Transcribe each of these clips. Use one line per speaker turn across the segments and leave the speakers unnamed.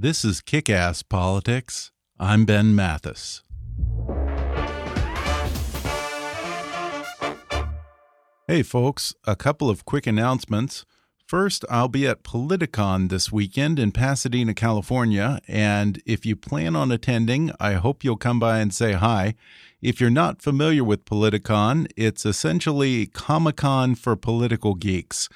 This is Kick Ass Politics. I'm Ben Mathis. Hey, folks, a couple of quick announcements. First, I'll be at Politicon this weekend in Pasadena, California, and if you plan on attending, I hope you'll come by and say hi. If you're not familiar with Politicon, it's essentially Comic Con for political geeks.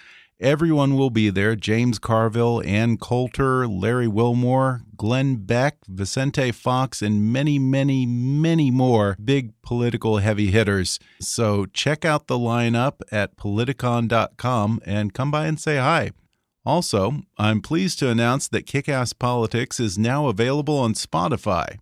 Everyone will be there James Carville, Ann Coulter, Larry Wilmore, Glenn Beck, Vicente Fox, and many, many, many more big political heavy hitters. So check out the lineup at politicon.com and come by and say hi. Also, I'm pleased to announce that Kickass Politics is now available on Spotify.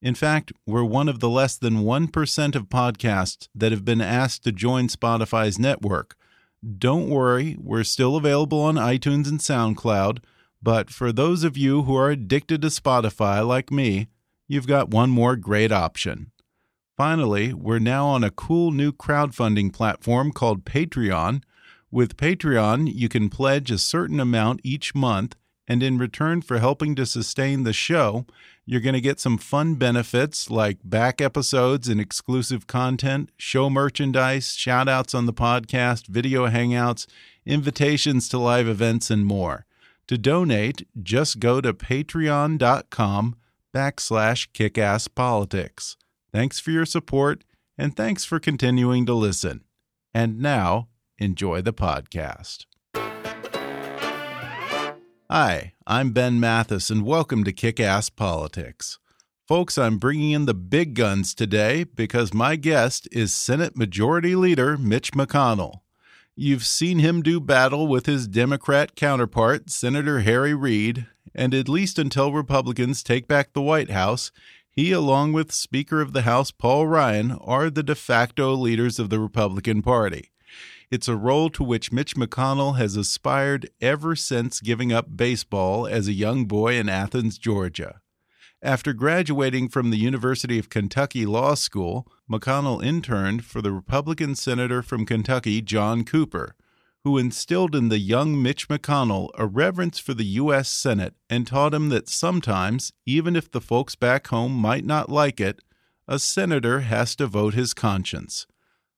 In fact, we're one of the less than 1% of podcasts that have been asked to join Spotify's network. Don't worry, we're still available on iTunes and SoundCloud, but for those of you who are addicted to Spotify like me, you've got one more great option. Finally, we're now on a cool new crowdfunding platform called Patreon. With Patreon, you can pledge a certain amount each month, and in return for helping to sustain the show, you're going to get some fun benefits like back episodes and exclusive content, show merchandise, shout outs on the podcast, video hangouts, invitations to live events, and more. To donate, just go to patreon.com backslash kickasspolitics. Thanks for your support, and thanks for continuing to listen. And now, enjoy the podcast. Hi, I'm Ben Mathis, and welcome to Kick Ass Politics. Folks, I'm bringing in the big guns today because my guest is Senate Majority Leader Mitch McConnell. You've seen him do battle with his Democrat counterpart, Senator Harry Reid, and at least until Republicans take back the White House, he, along with Speaker of the House Paul Ryan, are the de facto leaders of the Republican Party. It's a role to which Mitch McConnell has aspired ever since giving up baseball as a young boy in Athens, Georgia. After graduating from the University of Kentucky Law School, McConnell interned for the Republican Senator from Kentucky, John Cooper, who instilled in the young Mitch McConnell a reverence for the U.S. Senate and taught him that sometimes, even if the folks back home might not like it, a senator has to vote his conscience.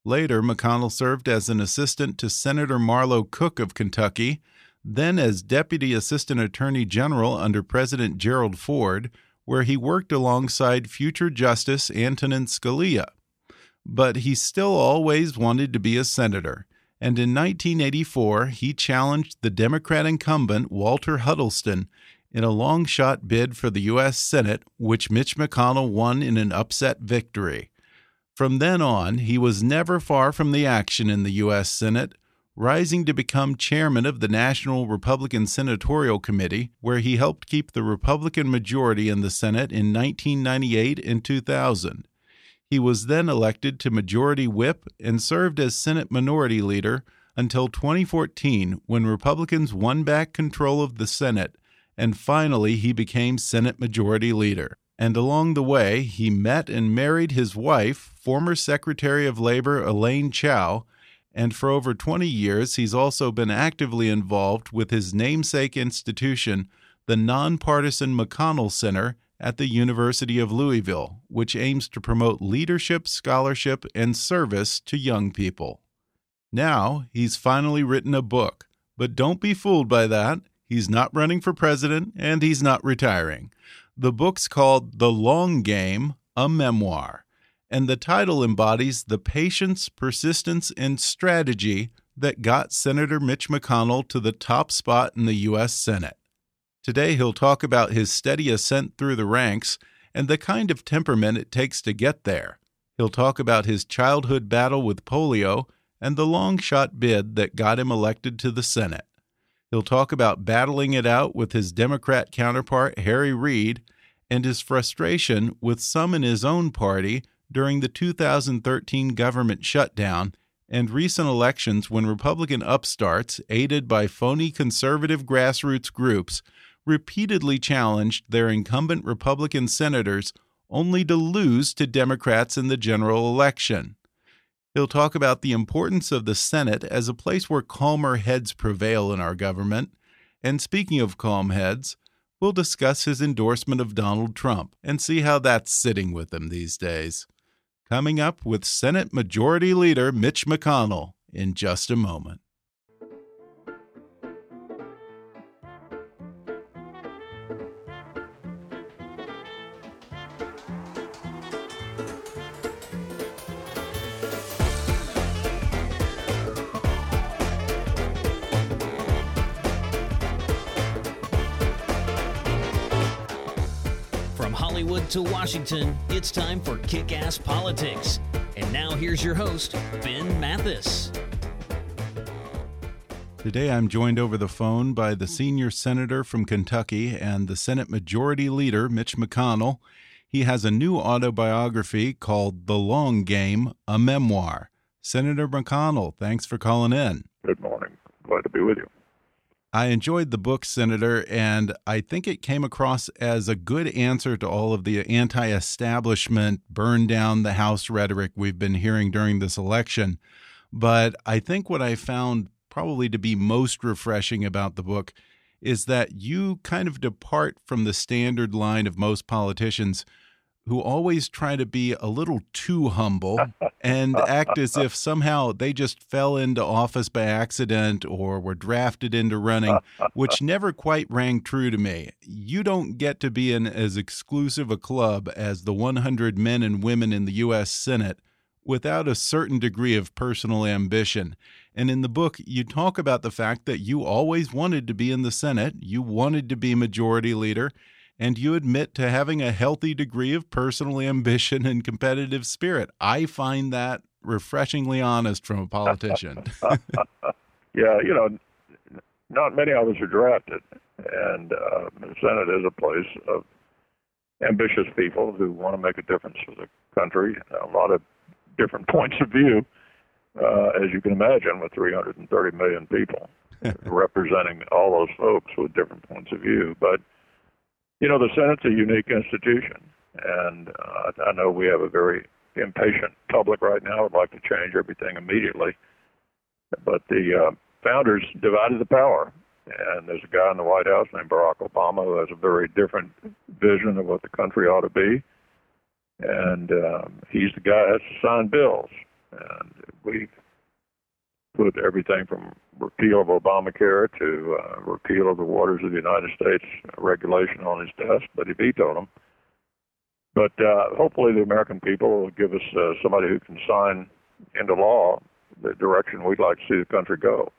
Later, McConnell served as an assistant to Senator Marlow Cook of Kentucky, then as Deputy Assistant Attorney General under President Gerald Ford, where he worked alongside future Justice Antonin Scalia. But he still always wanted to be a senator, and in 1984 he challenged the Democrat incumbent Walter Huddleston in a long shot bid for the U.S. Senate, which Mitch McConnell won in an upset victory. From then on, he was never far from the action in the U.S. Senate, rising to become chairman of the National Republican Senatorial Committee, where he helped keep the Republican majority in the Senate in 1998 and 2000. He was then elected to Majority Whip and served as Senate Minority Leader until 2014 when Republicans won back control of the Senate, and finally he became Senate Majority Leader and along the way, he met and married his wife, former Secretary of Labor Elaine Chao, and for over 20 years, he's also been actively involved with his namesake institution, the nonpartisan McConnell Center at the University of Louisville, which aims to promote leadership, scholarship, and service to young people. Now, he's finally written a book, but don't be fooled by that. He's not running for president, and he's not retiring. The book's called The Long Game, a memoir, and the title embodies the patience, persistence, and strategy that got Senator Mitch McConnell to the top spot in the U.S. Senate. Today, he'll talk about his steady ascent through the ranks and the kind of temperament it takes to get there. He'll talk about his childhood battle with polio and the long shot bid that got him elected to the Senate. He'll talk about battling it out with his Democrat counterpart, Harry Reid, and his frustration with some in his own party during the 2013 government shutdown and recent elections when Republican upstarts, aided by phony conservative grassroots groups, repeatedly challenged their incumbent Republican senators only to lose to Democrats in the general election. He'll talk about the importance of the Senate as a place where calmer heads prevail in our government. And speaking of calm heads, we'll discuss his endorsement of Donald Trump and see how that's sitting with him these days. Coming up with Senate Majority Leader Mitch McConnell in just a moment.
Hollywood to Washington, it's time for Kick Ass Politics. And now here's your host, Ben Mathis.
Today I'm joined over the phone by the senior senator from Kentucky and the Senate Majority Leader, Mitch McConnell. He has a new autobiography called The Long Game, a memoir. Senator McConnell, thanks for calling in.
Good morning. Glad to be with you.
I enjoyed the book, Senator, and I think it came across as a good answer to all of the anti establishment, burn down the House rhetoric we've been hearing during this election. But I think what I found probably to be most refreshing about the book is that you kind of depart from the standard line of most politicians who always try to be a little too humble and act as if somehow they just fell into office by accident or were drafted into running, which never quite rang true to me. You don't get to be in as exclusive a club as the 100 men and women in the U.S. Senate without a certain degree of personal ambition. And in the book, you talk about the fact that you always wanted to be in the Senate, you wanted to be majority leader and you admit to having a healthy degree of personal ambition and competitive spirit. I find that refreshingly honest from a politician.
yeah, you know, not many of us are drafted, and uh, the Senate is a place of ambitious people who want to make a difference for the country. A lot of different points of view, uh, as you can imagine, with 330 million people representing all those folks with different points of view. But you know, the Senate's a unique institution, and uh, I know we have a very impatient public right now. Would like to change everything immediately, but the uh, founders divided the power, and there's a guy in the White House named Barack Obama who has a very different vision of what the country ought to be, and um, he's the guy that has bills, and we put everything from repeal of Obamacare to uh, repeal of the Waters of the United States regulation on his desk, but he vetoed them. But uh, hopefully, the American people will give us uh, somebody who can sign into law the direction we'd like to see the country go.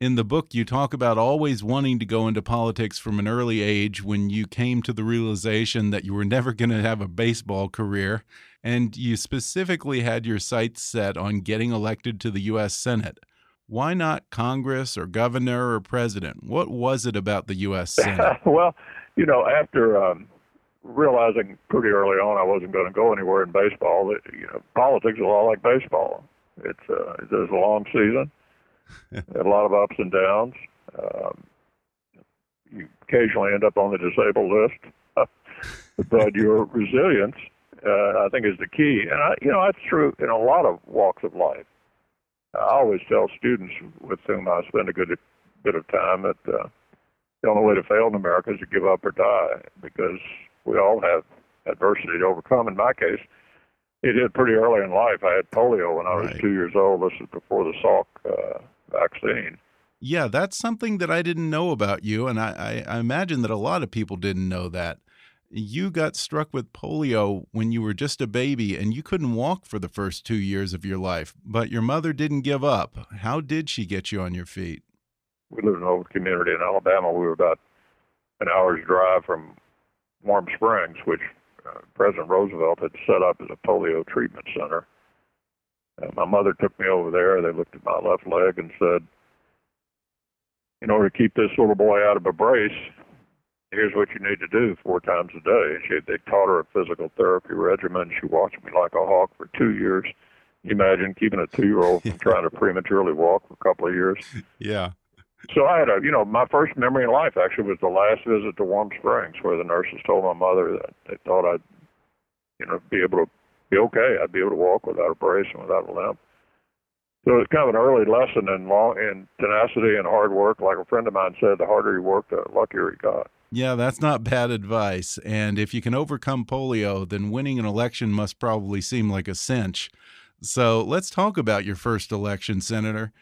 In the book, you talk about always wanting to go into politics from an early age when you came to the realization that you were never going to have a baseball career. And you specifically had your sights set on getting elected to the U.S. Senate. Why not Congress or governor or president? What was it about the U.S. Senate?
well, you know, after um, realizing pretty early on I wasn't going to go anywhere in baseball, that you know, politics is a lot like baseball. It's uh, there's a long season, a lot of ups and downs. Um, you occasionally end up on the disabled list, but your resilience, uh, I think, is the key. And I, you know, that's true in a lot of walks of life. I always tell students with whom I spend a good bit of time that uh, the only way to fail in America is to give up or die because we all have adversity to overcome. In my case, it hit pretty early in life. I had polio when I was right. two years old. This is before the Salk uh, vaccine.
Yeah, that's something that I didn't know about you, and I, I, I imagine that a lot of people didn't know that you got struck with polio when you were just a baby and you couldn't walk for the first two years of your life, but your mother didn't give up. How did she get you on your feet?
We lived in an old community in Alabama. We were about an hour's drive from Warm Springs, which uh, President Roosevelt had set up as a polio treatment center. Uh, my mother took me over there. They looked at my left leg and said, in order to keep this little boy out of a brace, here's what you need to do four times a day. And she, they taught her a physical therapy regimen. She watched me like a hawk for two years. You imagine keeping a two-year-old from trying to prematurely walk for a couple of years.
Yeah.
So I had a, you know, my first memory in life actually was the last visit to Warm Springs, where the nurses told my mother that they thought I'd, you know, be able to be okay. I'd be able to walk without a brace and without a limp. So it's kind of an early lesson in long in tenacity and hard work. Like a friend of mine said, the harder you work, the luckier you got.
Yeah, that's not bad advice. And if you can overcome polio, then winning an election must probably seem like a cinch. So let's talk about your first election, Senator.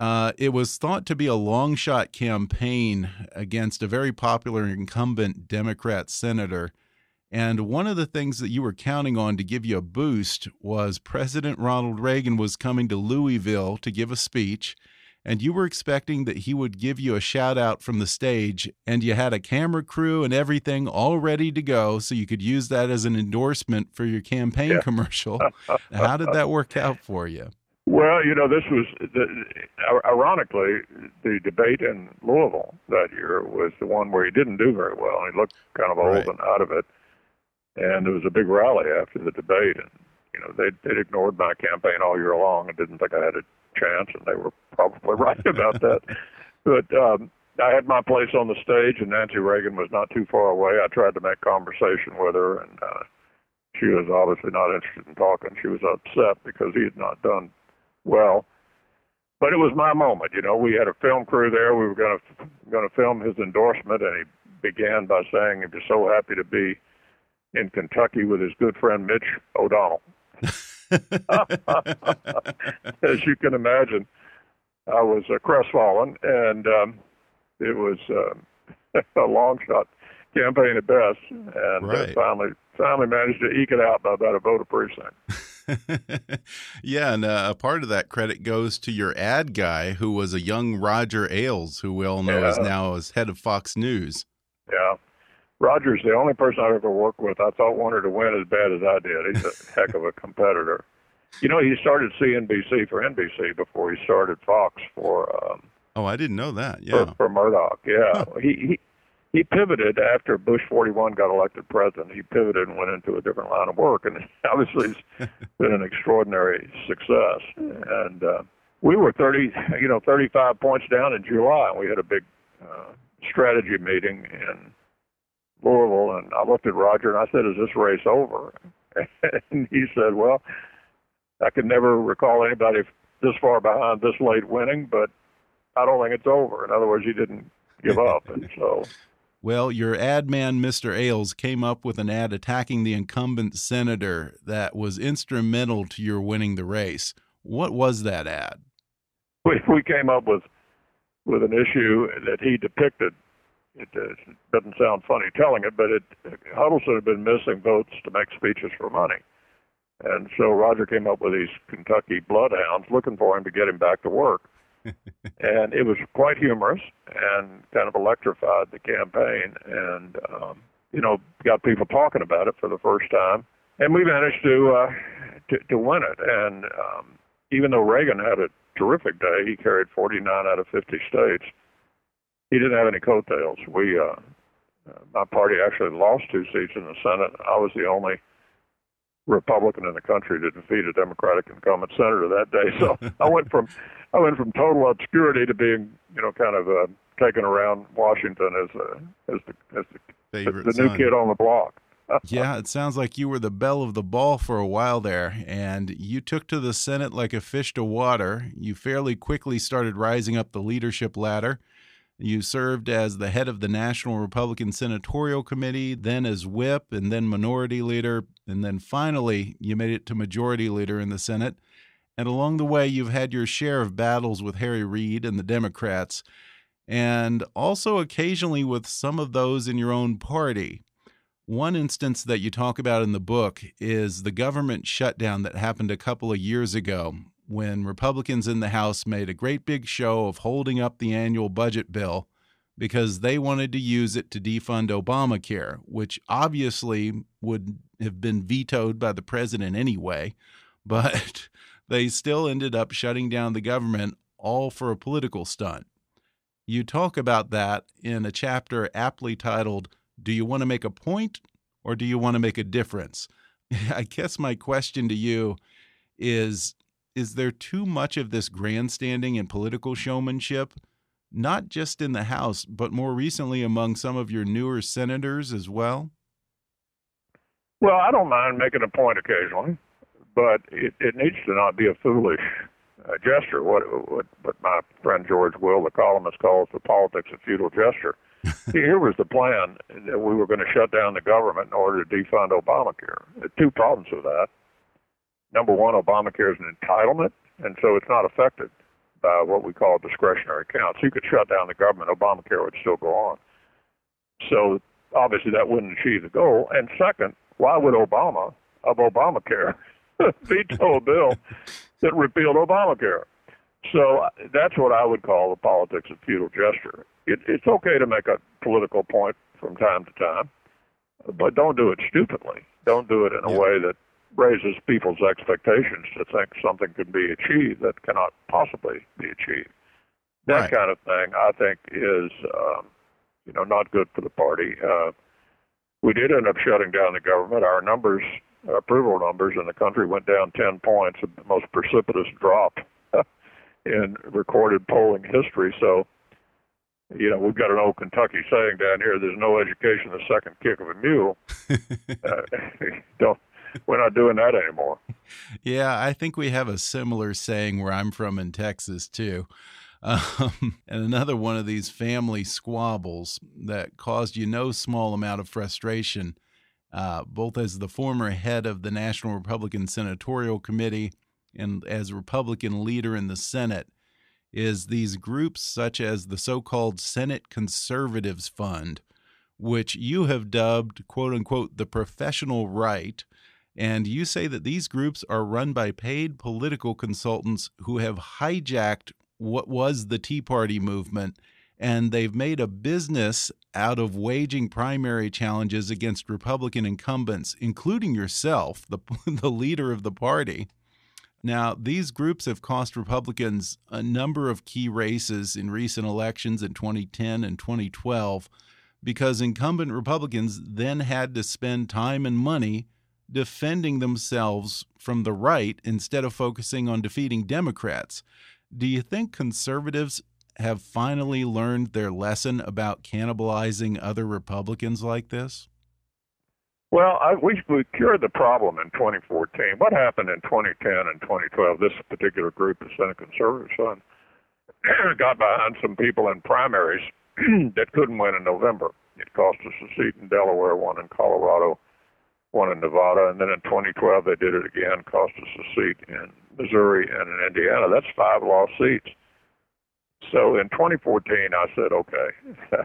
Uh, it was thought to be a long shot campaign against a very popular incumbent Democrat senator. And one of the things that you were counting on to give you a boost was President Ronald Reagan was coming to Louisville to give a speech and you were expecting that he would give you a shout out from the stage, and you had a camera crew and everything all ready to go, so you could use that as an endorsement for your campaign yeah. commercial. How did that work out for you?
Well, you know, this was the, ironically the debate in Louisville that year was the one where he didn't do very well. He looked kind of old right. and out of it, and there was a big rally after the debate, and you know they they'd ignored my campaign all year long and didn't think I had a chance, and they were probably right about that. But um, I had my place on the stage, and Nancy Reagan was not too far away. I tried to make conversation with her, and uh, she was obviously not interested in talking. She was upset because he had not done well. But it was my moment, you know. We had a film crew there. We were going to going to film his endorsement, and he began by saying he was so happy to be in Kentucky with his good friend Mitch O'Donnell. As you can imagine, I was uh, crestfallen, and um, it was uh, a long shot campaign at best, and right. uh, finally finally managed to eke it out by about a vote of precinct.
yeah, and uh, a part of that credit goes to your ad guy, who was a young Roger Ailes, who we all know yeah. is now as head of Fox News.
Yeah, Roger's the only person I've ever worked with I thought wanted to win as bad as I did. He's a heck of a competitor. You know, he started CNBC for NBC before he started Fox for. Um,
oh, I didn't know that. Yeah,
for, for Murdoch. Yeah, huh. he, he he pivoted after Bush 41 got elected president. He pivoted and went into a different line of work, and obviously it's been an extraordinary success. And uh, we were 30, you know, 35 points down in July, and we had a big uh, strategy meeting in Louisville, and I looked at Roger and I said, "Is this race over?" and he said, "Well, I can never recall anybody this far behind this late winning, but I don't think it's over." In other words, he didn't give up, and so.
Well, your ad man, Mr. Ailes, came up with an ad attacking the incumbent senator that was instrumental to your winning the race. What was that ad?
We, we came up with with an issue that he depicted it, uh, doesn't sound funny telling it, but it, Huddleston had been missing votes to make speeches for money. And so Roger came up with these Kentucky bloodhounds looking for him to get him back to work. and it was quite humorous and kind of electrified the campaign and, um, you know, got people talking about it for the first time. And we managed to, uh, to, to win it. And um, even though Reagan had a terrific day, he carried 49 out of 50 states he didn't have any coattails. We, uh, uh, my party actually lost two seats in the Senate. I was the only Republican in the country to defeat a Democratic incumbent senator that day. So I went from, I went from total obscurity to being, you know, kind of uh, taken around Washington as a, as the, as the, the, the new kid on the block.
yeah, it sounds like you were the belle of the ball for a while there, and you took to the Senate like a fish to water. You fairly quickly started rising up the leadership ladder. You served as the head of the National Republican Senatorial Committee, then as whip, and then minority leader, and then finally you made it to majority leader in the Senate. And along the way, you've had your share of battles with Harry Reid and the Democrats, and also occasionally with some of those in your own party. One instance that you talk about in the book is the government shutdown that happened a couple of years ago when Republicans in the House made a great big show of holding up the annual budget bill because they wanted to use it to defund Obamacare, which obviously would have been vetoed by the president anyway. But they still ended up shutting down the government, all for a political stunt. You talk about that in a chapter aptly titled, Do You Want to Make a Point or Do You Want to Make a Difference? I guess my question to you is is there too much of this grandstanding and political showmanship, not just in the House, but more recently among some of your newer senators as well?
Well, I don't mind making a point occasionally, but it, it needs to not be a foolish uh, gesture. What, what what my friend George Will, the columnist, calls the politics of futile gesture. Here was the plan that we were going to shut down the government in order to defund Obamacare. Two problems with that. Number one, Obamacare is an entitlement, and so it's not affected by what we call discretionary accounts. You could shut down the government, Obamacare would still go on. So obviously that wouldn't achieve the goal. And second, why would Obama of Obamacare veto a bill that repealed Obamacare? So that's what I would call the politics of futile gesture. It, it's okay to make a political point from time to time, but don't do it stupidly. Don't do it in a yeah. way that raises people's expectations to think something can be achieved that cannot possibly be achieved. That right. kind of thing, I think, is um, you know not good for the party. Uh, we did end up shutting down the government. Our numbers, approval numbers in the country went down 10 points, the most precipitous drop in recorded polling history. So, you know, we've got an old Kentucky saying down here: "There's no education the second kick of a mule." uh, don't. We're not doing that anymore.
Yeah, I think we have a similar saying where I'm from in Texas too. Um, and another one of these family squabbles that caused you no small amount of frustration, uh, both as the former head of the National Republican Senatorial Committee and as Republican leader in the Senate, is these groups such as the so called Senate Conservatives Fund, which you have dubbed, quote unquote, the professional right. And you say that these groups are run by paid political consultants who have hijacked what was the Tea Party movement, and they've made a business out of waging primary challenges against Republican incumbents, including yourself, the, the leader of the party. Now, these groups have cost Republicans a number of key races in recent elections in 2010 and 2012 because incumbent Republicans then had to spend time and money defending themselves from the right instead of focusing on defeating Democrats. Do you think conservatives have finally learned their lesson about cannibalizing other Republicans like this?
Well, I, we, we cured the problem in 2014. What happened in 2010 and 2012? This particular group, the Senate Conservatives got behind some people in primaries that couldn't win in November. It cost us a seat in Delaware, one in Colorado, one in Nevada, and then in 2012 they did it again, cost us a seat in Missouri and in Indiana. That's five lost seats. So in 2014, I said, okay,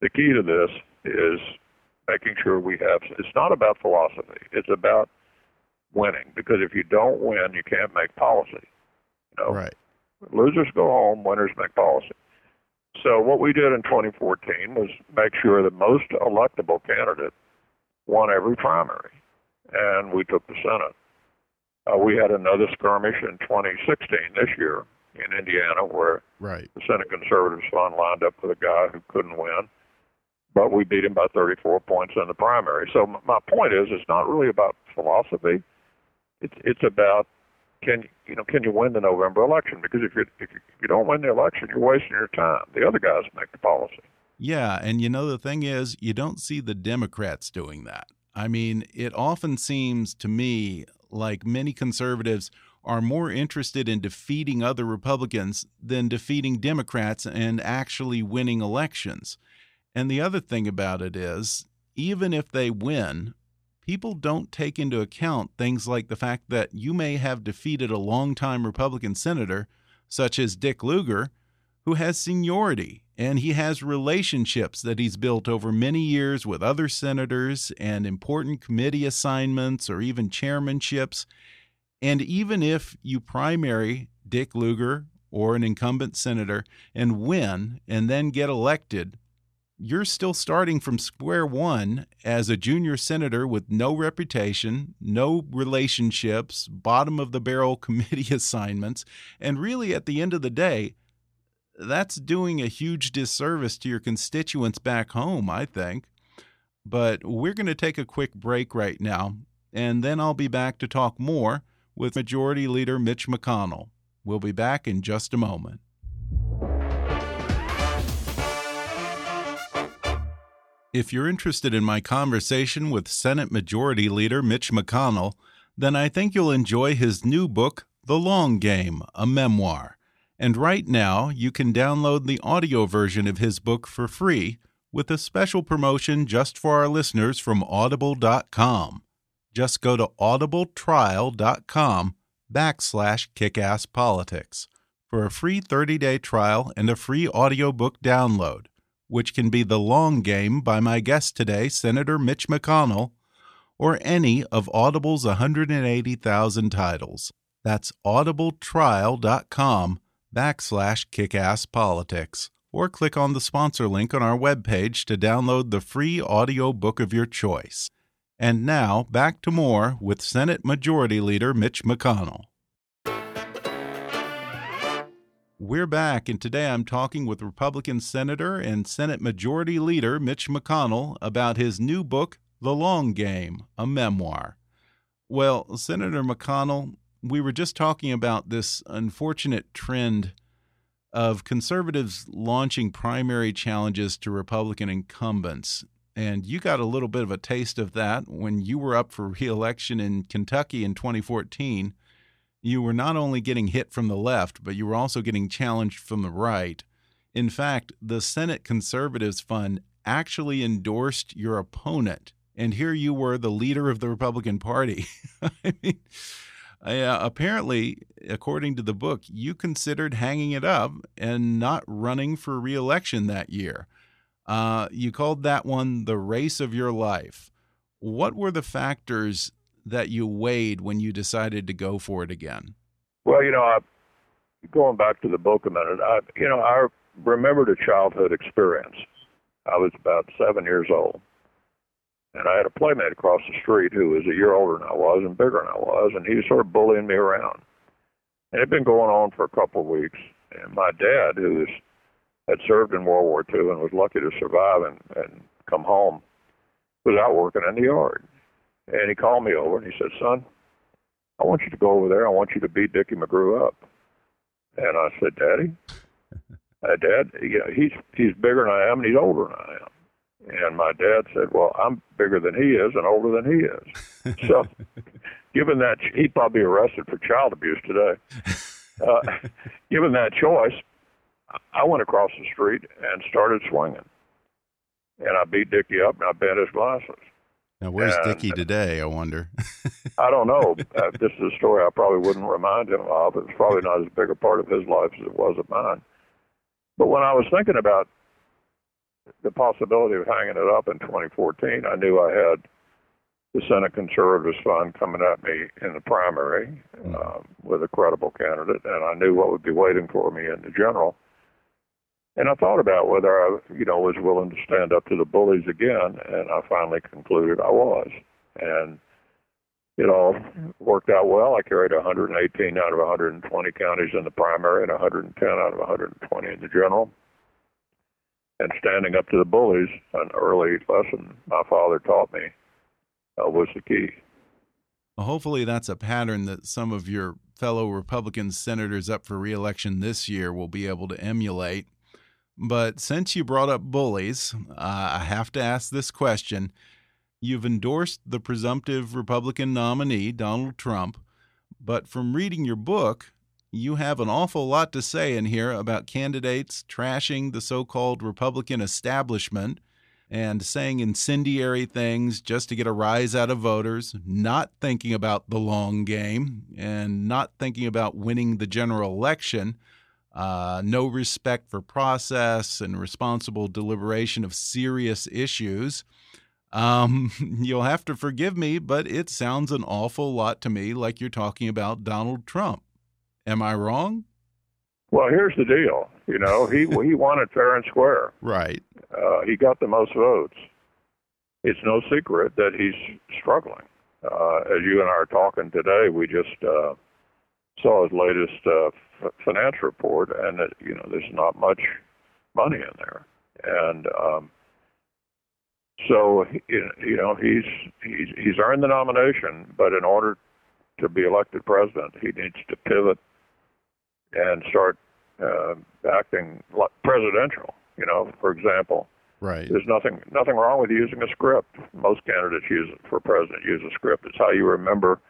the key to this is making sure we have. It's not about philosophy. It's about winning because if you don't win, you can't make policy. You know,
right?
Losers go home. Winners make policy. So what we did in 2014 was make sure the most electable candidate won every primary, and we took the Senate. Uh, we had another skirmish in 2016 this year in Indiana where
right.
the Senate Conservatives Fund lined up with a guy who couldn't win, but we beat him by 34 points in the primary. So my point is, it's not really about philosophy. It's it's about can you know can you win the November election? Because if you if you, if you don't win the election, you're wasting your time. The other guys make the policy.
Yeah, and you know the thing is, you don't see the Democrats doing that. I mean, it often seems to me like many conservatives are more interested in defeating other Republicans than defeating Democrats and actually winning elections. And the other thing about it is, even if they win, people don't take into account things like the fact that you may have defeated a longtime Republican senator, such as Dick Lugar, who has seniority and he has relationships that he's built over many years with other senators and important committee assignments or even chairmanships. And even if you primary Dick Lugar or an incumbent senator and win and then get elected, you're still starting from square one as a junior senator with no reputation, no relationships, bottom of the barrel committee assignments. And really, at the end of the day, that's doing a huge disservice to your constituents back home, I think. But we're going to take a quick break right now, and then I'll be back to talk more with Majority Leader Mitch McConnell. We'll be back in just a moment. If you're interested in my conversation with Senate Majority Leader Mitch McConnell, then I think you'll enjoy his new book, The Long Game, a memoir. And right now, you can download the audio version of his book for free with a special promotion just for our listeners from audible.com. Just go to audibletrial.com backslash kickasspolitics for a free 30-day trial and a free audiobook download, which can be The Long Game by my guest today, Senator Mitch McConnell, or any of Audible's 180,000 titles. That's audibletrial.com backslash kickasspolitics. Or click on the sponsor link on our webpage to download the free audio book of your choice. And now, back to more with Senate Majority Leader Mitch McConnell. We're back, and today I'm talking with Republican Senator and Senate Majority Leader Mitch McConnell about his new book, The Long Game, a memoir. Well, Senator McConnell, we were just talking about this unfortunate trend of conservatives launching primary challenges to Republican incumbents. And you got a little bit of a taste of that when you were up for reelection in Kentucky in 2014. You were not only getting hit from the left, but you were also getting challenged from the right. In fact, the Senate Conservatives Fund actually endorsed your opponent. And here you were, the leader of the Republican Party. I mean, uh, apparently, according to the book, you considered hanging it up and not running for reelection that year. Uh, you called that one the race of your life. What were the factors that you weighed when you decided to go for it again?
Well, you know, I, going back to the book a minute, I, you know, I remembered a childhood experience. I was about seven years old and I had a playmate across the street who was a year older than I was and bigger than I was, and he was sort of bullying me around. And it had been going on for a couple of weeks. And my dad, who was, had served in World War II and was lucky to survive and, and come home, was out working in the yard. And he called me over and he said, Son, I want you to go over there. I want you to beat Dickie McGrew up. And I said, Daddy, uh, Dad, you know, he's he's bigger than I am and he's older than I am. And my dad said, "Well, I'm bigger than he is and older than he is." so, given that he'd probably be arrested for child abuse today. Uh, given that choice, I went across the street and started swinging, and I beat Dickie up and I bent his glasses.
Now, where's and, Dickie today? I wonder.
I don't know. Uh, this is a story I probably wouldn't remind him of. It's probably not as big a part of his life as it was of mine. But when I was thinking about the possibility of hanging it up in 2014, I knew I had the Senate Conservatives Fund coming at me in the primary um, with a credible candidate, and I knew what would be waiting for me in the general. And I thought about whether I, you know, was willing to stand up to the bullies again, and I finally concluded I was. And it all worked out well. I carried 118 out of 120 counties in the primary and 110 out of 120 in the general and standing up to the bullies, an early lesson my father taught me, uh, was the key.
Well, hopefully, that's a pattern that some of your fellow Republican senators up for reelection this year will be able to emulate. But since you brought up bullies, uh, I have to ask this question. You've endorsed the presumptive Republican nominee, Donald Trump, but from reading your book, you have an awful lot to say in here about candidates trashing the so called Republican establishment and saying incendiary things just to get a rise out of voters, not thinking about the long game and not thinking about winning the general election. Uh, no respect for process and responsible deliberation of serious issues. Um, you'll have to forgive me, but it sounds an awful lot to me like you're talking about Donald Trump. Am I wrong?
Well, here's the deal. You know, he he it fair and square.
Right.
Uh, he got the most votes. It's no secret that he's struggling. Uh, as you and I are talking today, we just uh, saw his latest uh, f- finance report, and it, you know, there's not much money in there, and um, so you know he's he's he's earned the nomination, but in order to be elected president, he needs to pivot and start uh, acting like presidential. You know, for example,
right?
There's nothing nothing wrong with using a script. Most candidates use it for president. Use a script. It's how you remember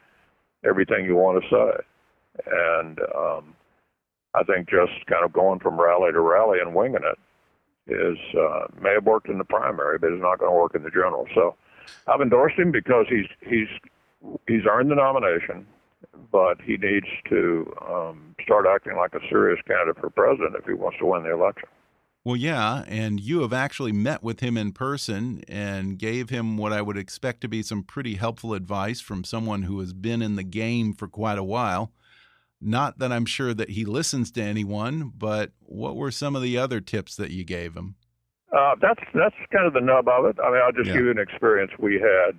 everything you want to say. And um, I think just kind of going from rally to rally and winging it is uh, may have worked in the primary, but it's not going to work in the general. So I've endorsed him because he's he's he's earned the nomination, but he needs to um, start acting like a serious candidate for president if he wants to win the election.
Well, yeah, and you have actually met with him in person and gave him what I would expect to be some pretty helpful advice from someone who has been in the game for quite a while. Not that I'm sure that he listens to anyone, but what were some of the other tips that you gave him?
Uh, that's that's kind of the nub of it. I mean, I'll just yeah. give you an experience we had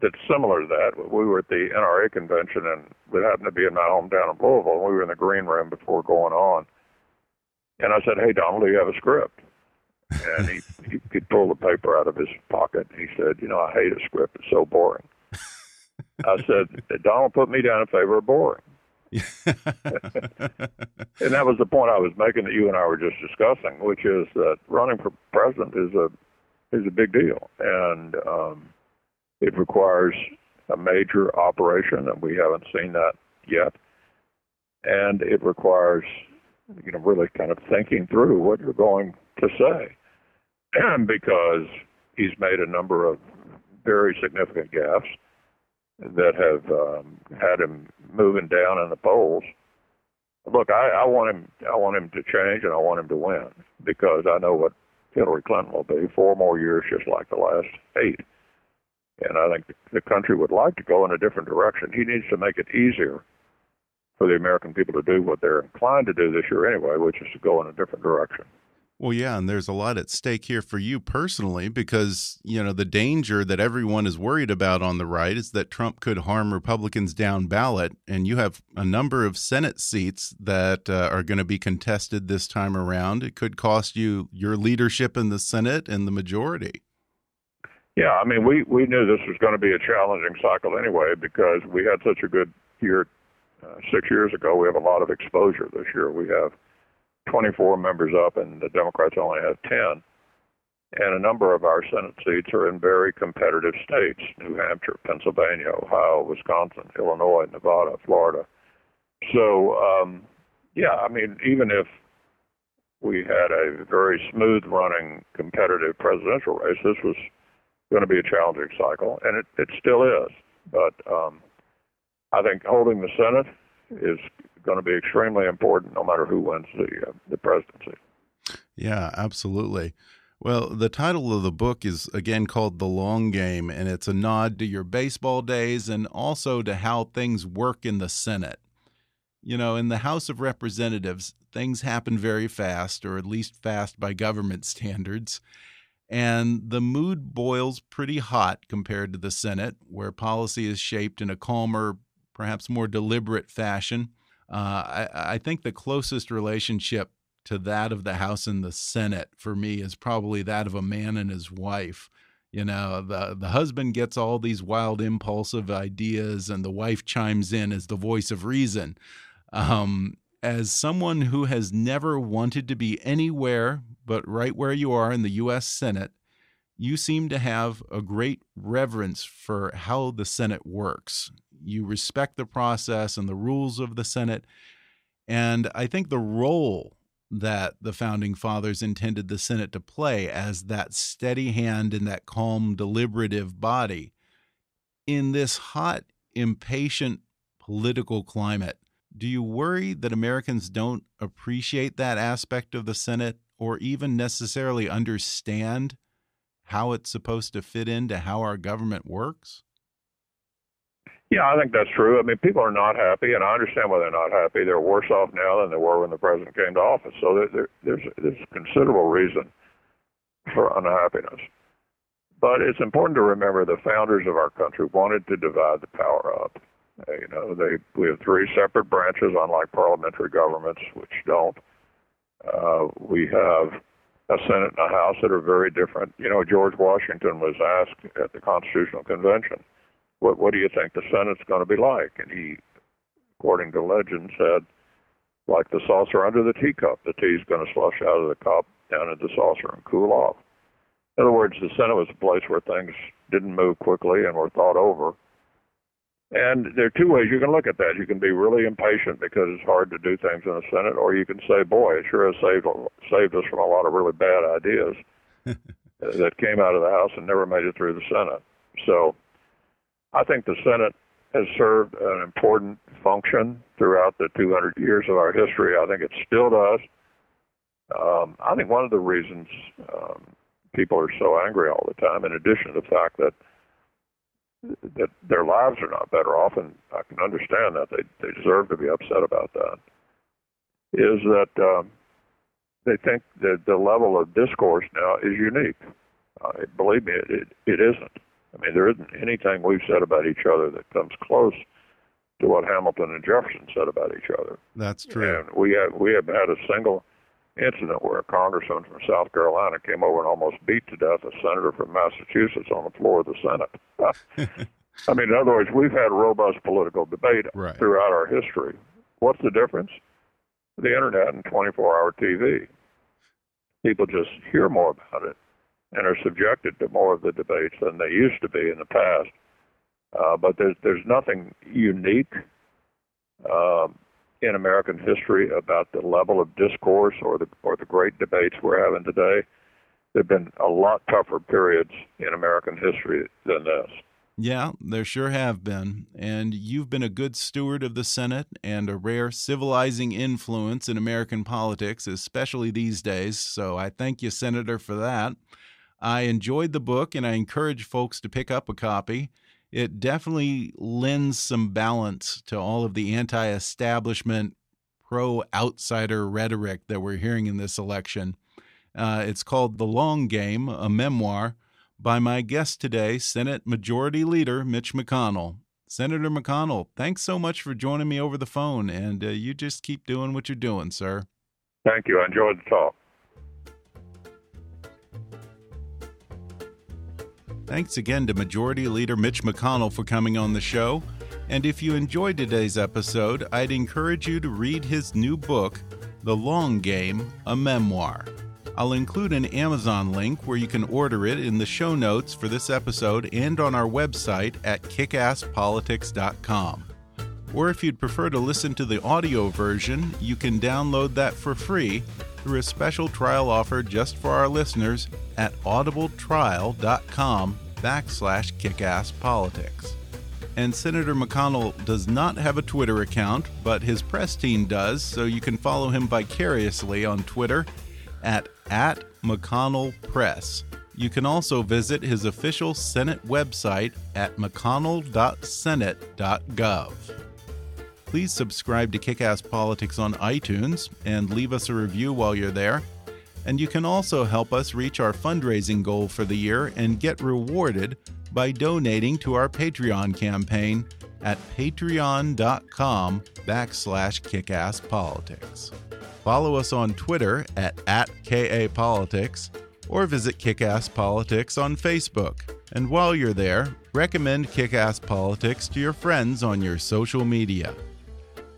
that's similar to that. We were at the NRA convention, and it happened to be in my hometown of Louisville. And we were in the green room before going on, and I said, "Hey, Donald, do you have a script?" And he he, he pulled the paper out of his pocket. And he said, "You know, I hate a script. It's so boring." I said, "Donald, put me down in favor of boring." and that was the point I was making that you and I were just discussing, which is that running for president is a is a big deal, and um, it requires a major operation, and we haven't seen that yet. And it requires, you know, really kind of thinking through what you're going to say, because he's made a number of very significant gaffes that have um, had him moving down in the polls. Look, I, I want him. I want him to change, and I want him to win because I know what Hillary Clinton will be. Four more years, just like the last eight. And I think the country would like to go in a different direction. He needs to make it easier for the American people to do what they're inclined to do this year anyway, which is to go in a different direction.
Well, yeah, and there's a lot at stake here for you personally because, you know, the danger that everyone is worried about on the right is that Trump could harm Republicans down ballot. And you have a number of Senate seats that uh, are going to be contested this time around. It could cost you your leadership in the Senate and the majority.
Yeah, I mean, we, we knew this was going to be a challenging cycle anyway because we had such a good year uh, six years ago. We have a lot of exposure this year. We have 24 members up, and the Democrats only have 10. And a number of our Senate seats are in very competitive states New Hampshire, Pennsylvania, Ohio, Wisconsin, Illinois, Nevada, Florida. So, um, yeah, I mean, even if we had a very smooth running competitive presidential race, this was going to be a challenging cycle, and it, it still is. But um, I think holding the Senate is going to be extremely important no matter who wins the uh, the presidency.
Yeah, absolutely. Well, the title of the book is again called The Long Game, and it's a nod to your baseball days and also to how things work in the Senate. You know, in the House of Representatives, things happen very fast, or at least fast by government standards. And the mood boils pretty hot compared to the Senate, where policy is shaped in a calmer, perhaps more deliberate fashion. Uh, I, I think the closest relationship to that of the House and the Senate for me is probably that of a man and his wife. You know, the the husband gets all these wild, impulsive ideas, and the wife chimes in as the voice of reason. Um, as someone who has never wanted to be anywhere but right where you are in the U.S. Senate, you seem to have a great reverence for how the Senate works you respect the process and the rules of the Senate. And I think the role that the founding fathers intended the Senate to play as that steady hand in that calm, deliberative body in this hot, impatient political climate. Do you worry that Americans don't appreciate that aspect of the Senate or even necessarily understand how it's supposed to fit into how our government works?
Yeah, I think that's true. I mean, people are not happy, and I understand why they're not happy. They're worse off now than they were when the president came to office. So there, there, there's there's considerable reason for unhappiness. But it's important to remember the founders of our country wanted to divide the power up. Uh, you know, they we have three separate branches, unlike parliamentary governments, which don't. Uh, we have a Senate and a House that are very different. You know, George Washington was asked at the Constitutional Convention what what do you think the Senate's going to be like? And he, according to legend, said, like the saucer under the teacup, the tea's going to slush out of the cup down into the saucer and cool off. In other words, the Senate was a place where things didn't move quickly and were thought over. And there are two ways you can look at that. You can be really impatient because it's hard to do things in the Senate, or you can say, "Boy, it sure has saved saved us from a lot of really bad ideas that came out of the House and never made it through the Senate." So, I think the Senate has served an important function throughout the 200 years of our history. I think it still does. Um, I think one of the reasons um, people are so angry all the time, in addition to the fact that that their lives are not better off, and I can understand that they they deserve to be upset about that, is that um, they think that the level of discourse now is unique. Uh, believe me, it, it, it isn't. I mean, there isn't anything we've said about each other that comes close to what Hamilton and Jefferson said about each other.
That's true.
And we have we have had a single incident where a congressman from South Carolina came over and almost beat to death a senator from Massachusetts on the floor of the Senate. I mean, in other words, we've had robust political debate
right.
throughout our history. What's the difference? The internet and 24-hour TV. People just hear more about it and are subjected to more of the debates than they used to be in the past. Uh, but there's there's nothing unique um, in American history about the level of discourse or the or the great debates we're having today. There've been a lot tougher periods in American history than this.
Yeah, there sure have been. And you've been a good steward of the Senate and a rare civilizing influence in American politics, especially these days. So I thank you, Senator, for that. I enjoyed the book and I encourage folks to pick up a copy. It definitely lends some balance to all of the anti establishment, pro outsider rhetoric that we're hearing in this election. Uh, it's called The Long Game, a memoir by my guest today, Senate Majority Leader Mitch McConnell. Senator McConnell, thanks so much for joining me over the phone, and uh, you just keep doing what you're doing, sir.
Thank you. I enjoyed the talk.
Thanks again to Majority Leader Mitch McConnell for coming on the show. And if you enjoyed today's episode, I'd encourage you to read his new book, The Long Game, a Memoir. I'll include an Amazon link where you can order it in the show notes for this episode and on our website at kickasspolitics.com. Or if you'd prefer to listen to the audio version, you can download that for free through a special trial offer just for our listeners at audibletrial.com backslash kickasspolitics. And Senator McConnell does not have a Twitter account, but his press team does, so you can follow him vicariously on Twitter at, at McConnell Press. You can also visit his official Senate website at mcconnell.senate.gov. Please subscribe to Kickass Politics on iTunes and leave us a review while you're there. And you can also help us reach our fundraising goal for the year and get rewarded by donating to our Patreon campaign at patreon.com backslash kickasspolitics. Follow us on Twitter at, at KAPolitics or visit Kickass Politics on Facebook. And while you're there, recommend Kickass Politics to your friends on your social media.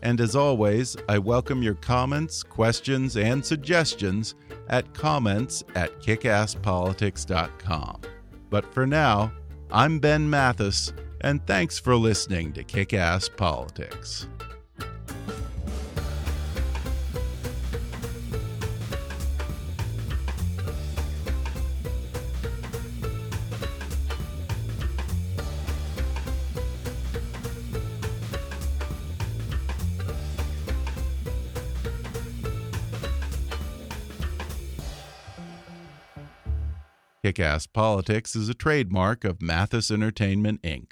And as always, I welcome your comments, questions, and suggestions at comments at kickasspolitics.com. But for now, I'm Ben Mathis, and thanks for listening to Kick Ass Politics. Kickass Politics is a trademark of Mathis Entertainment, Inc.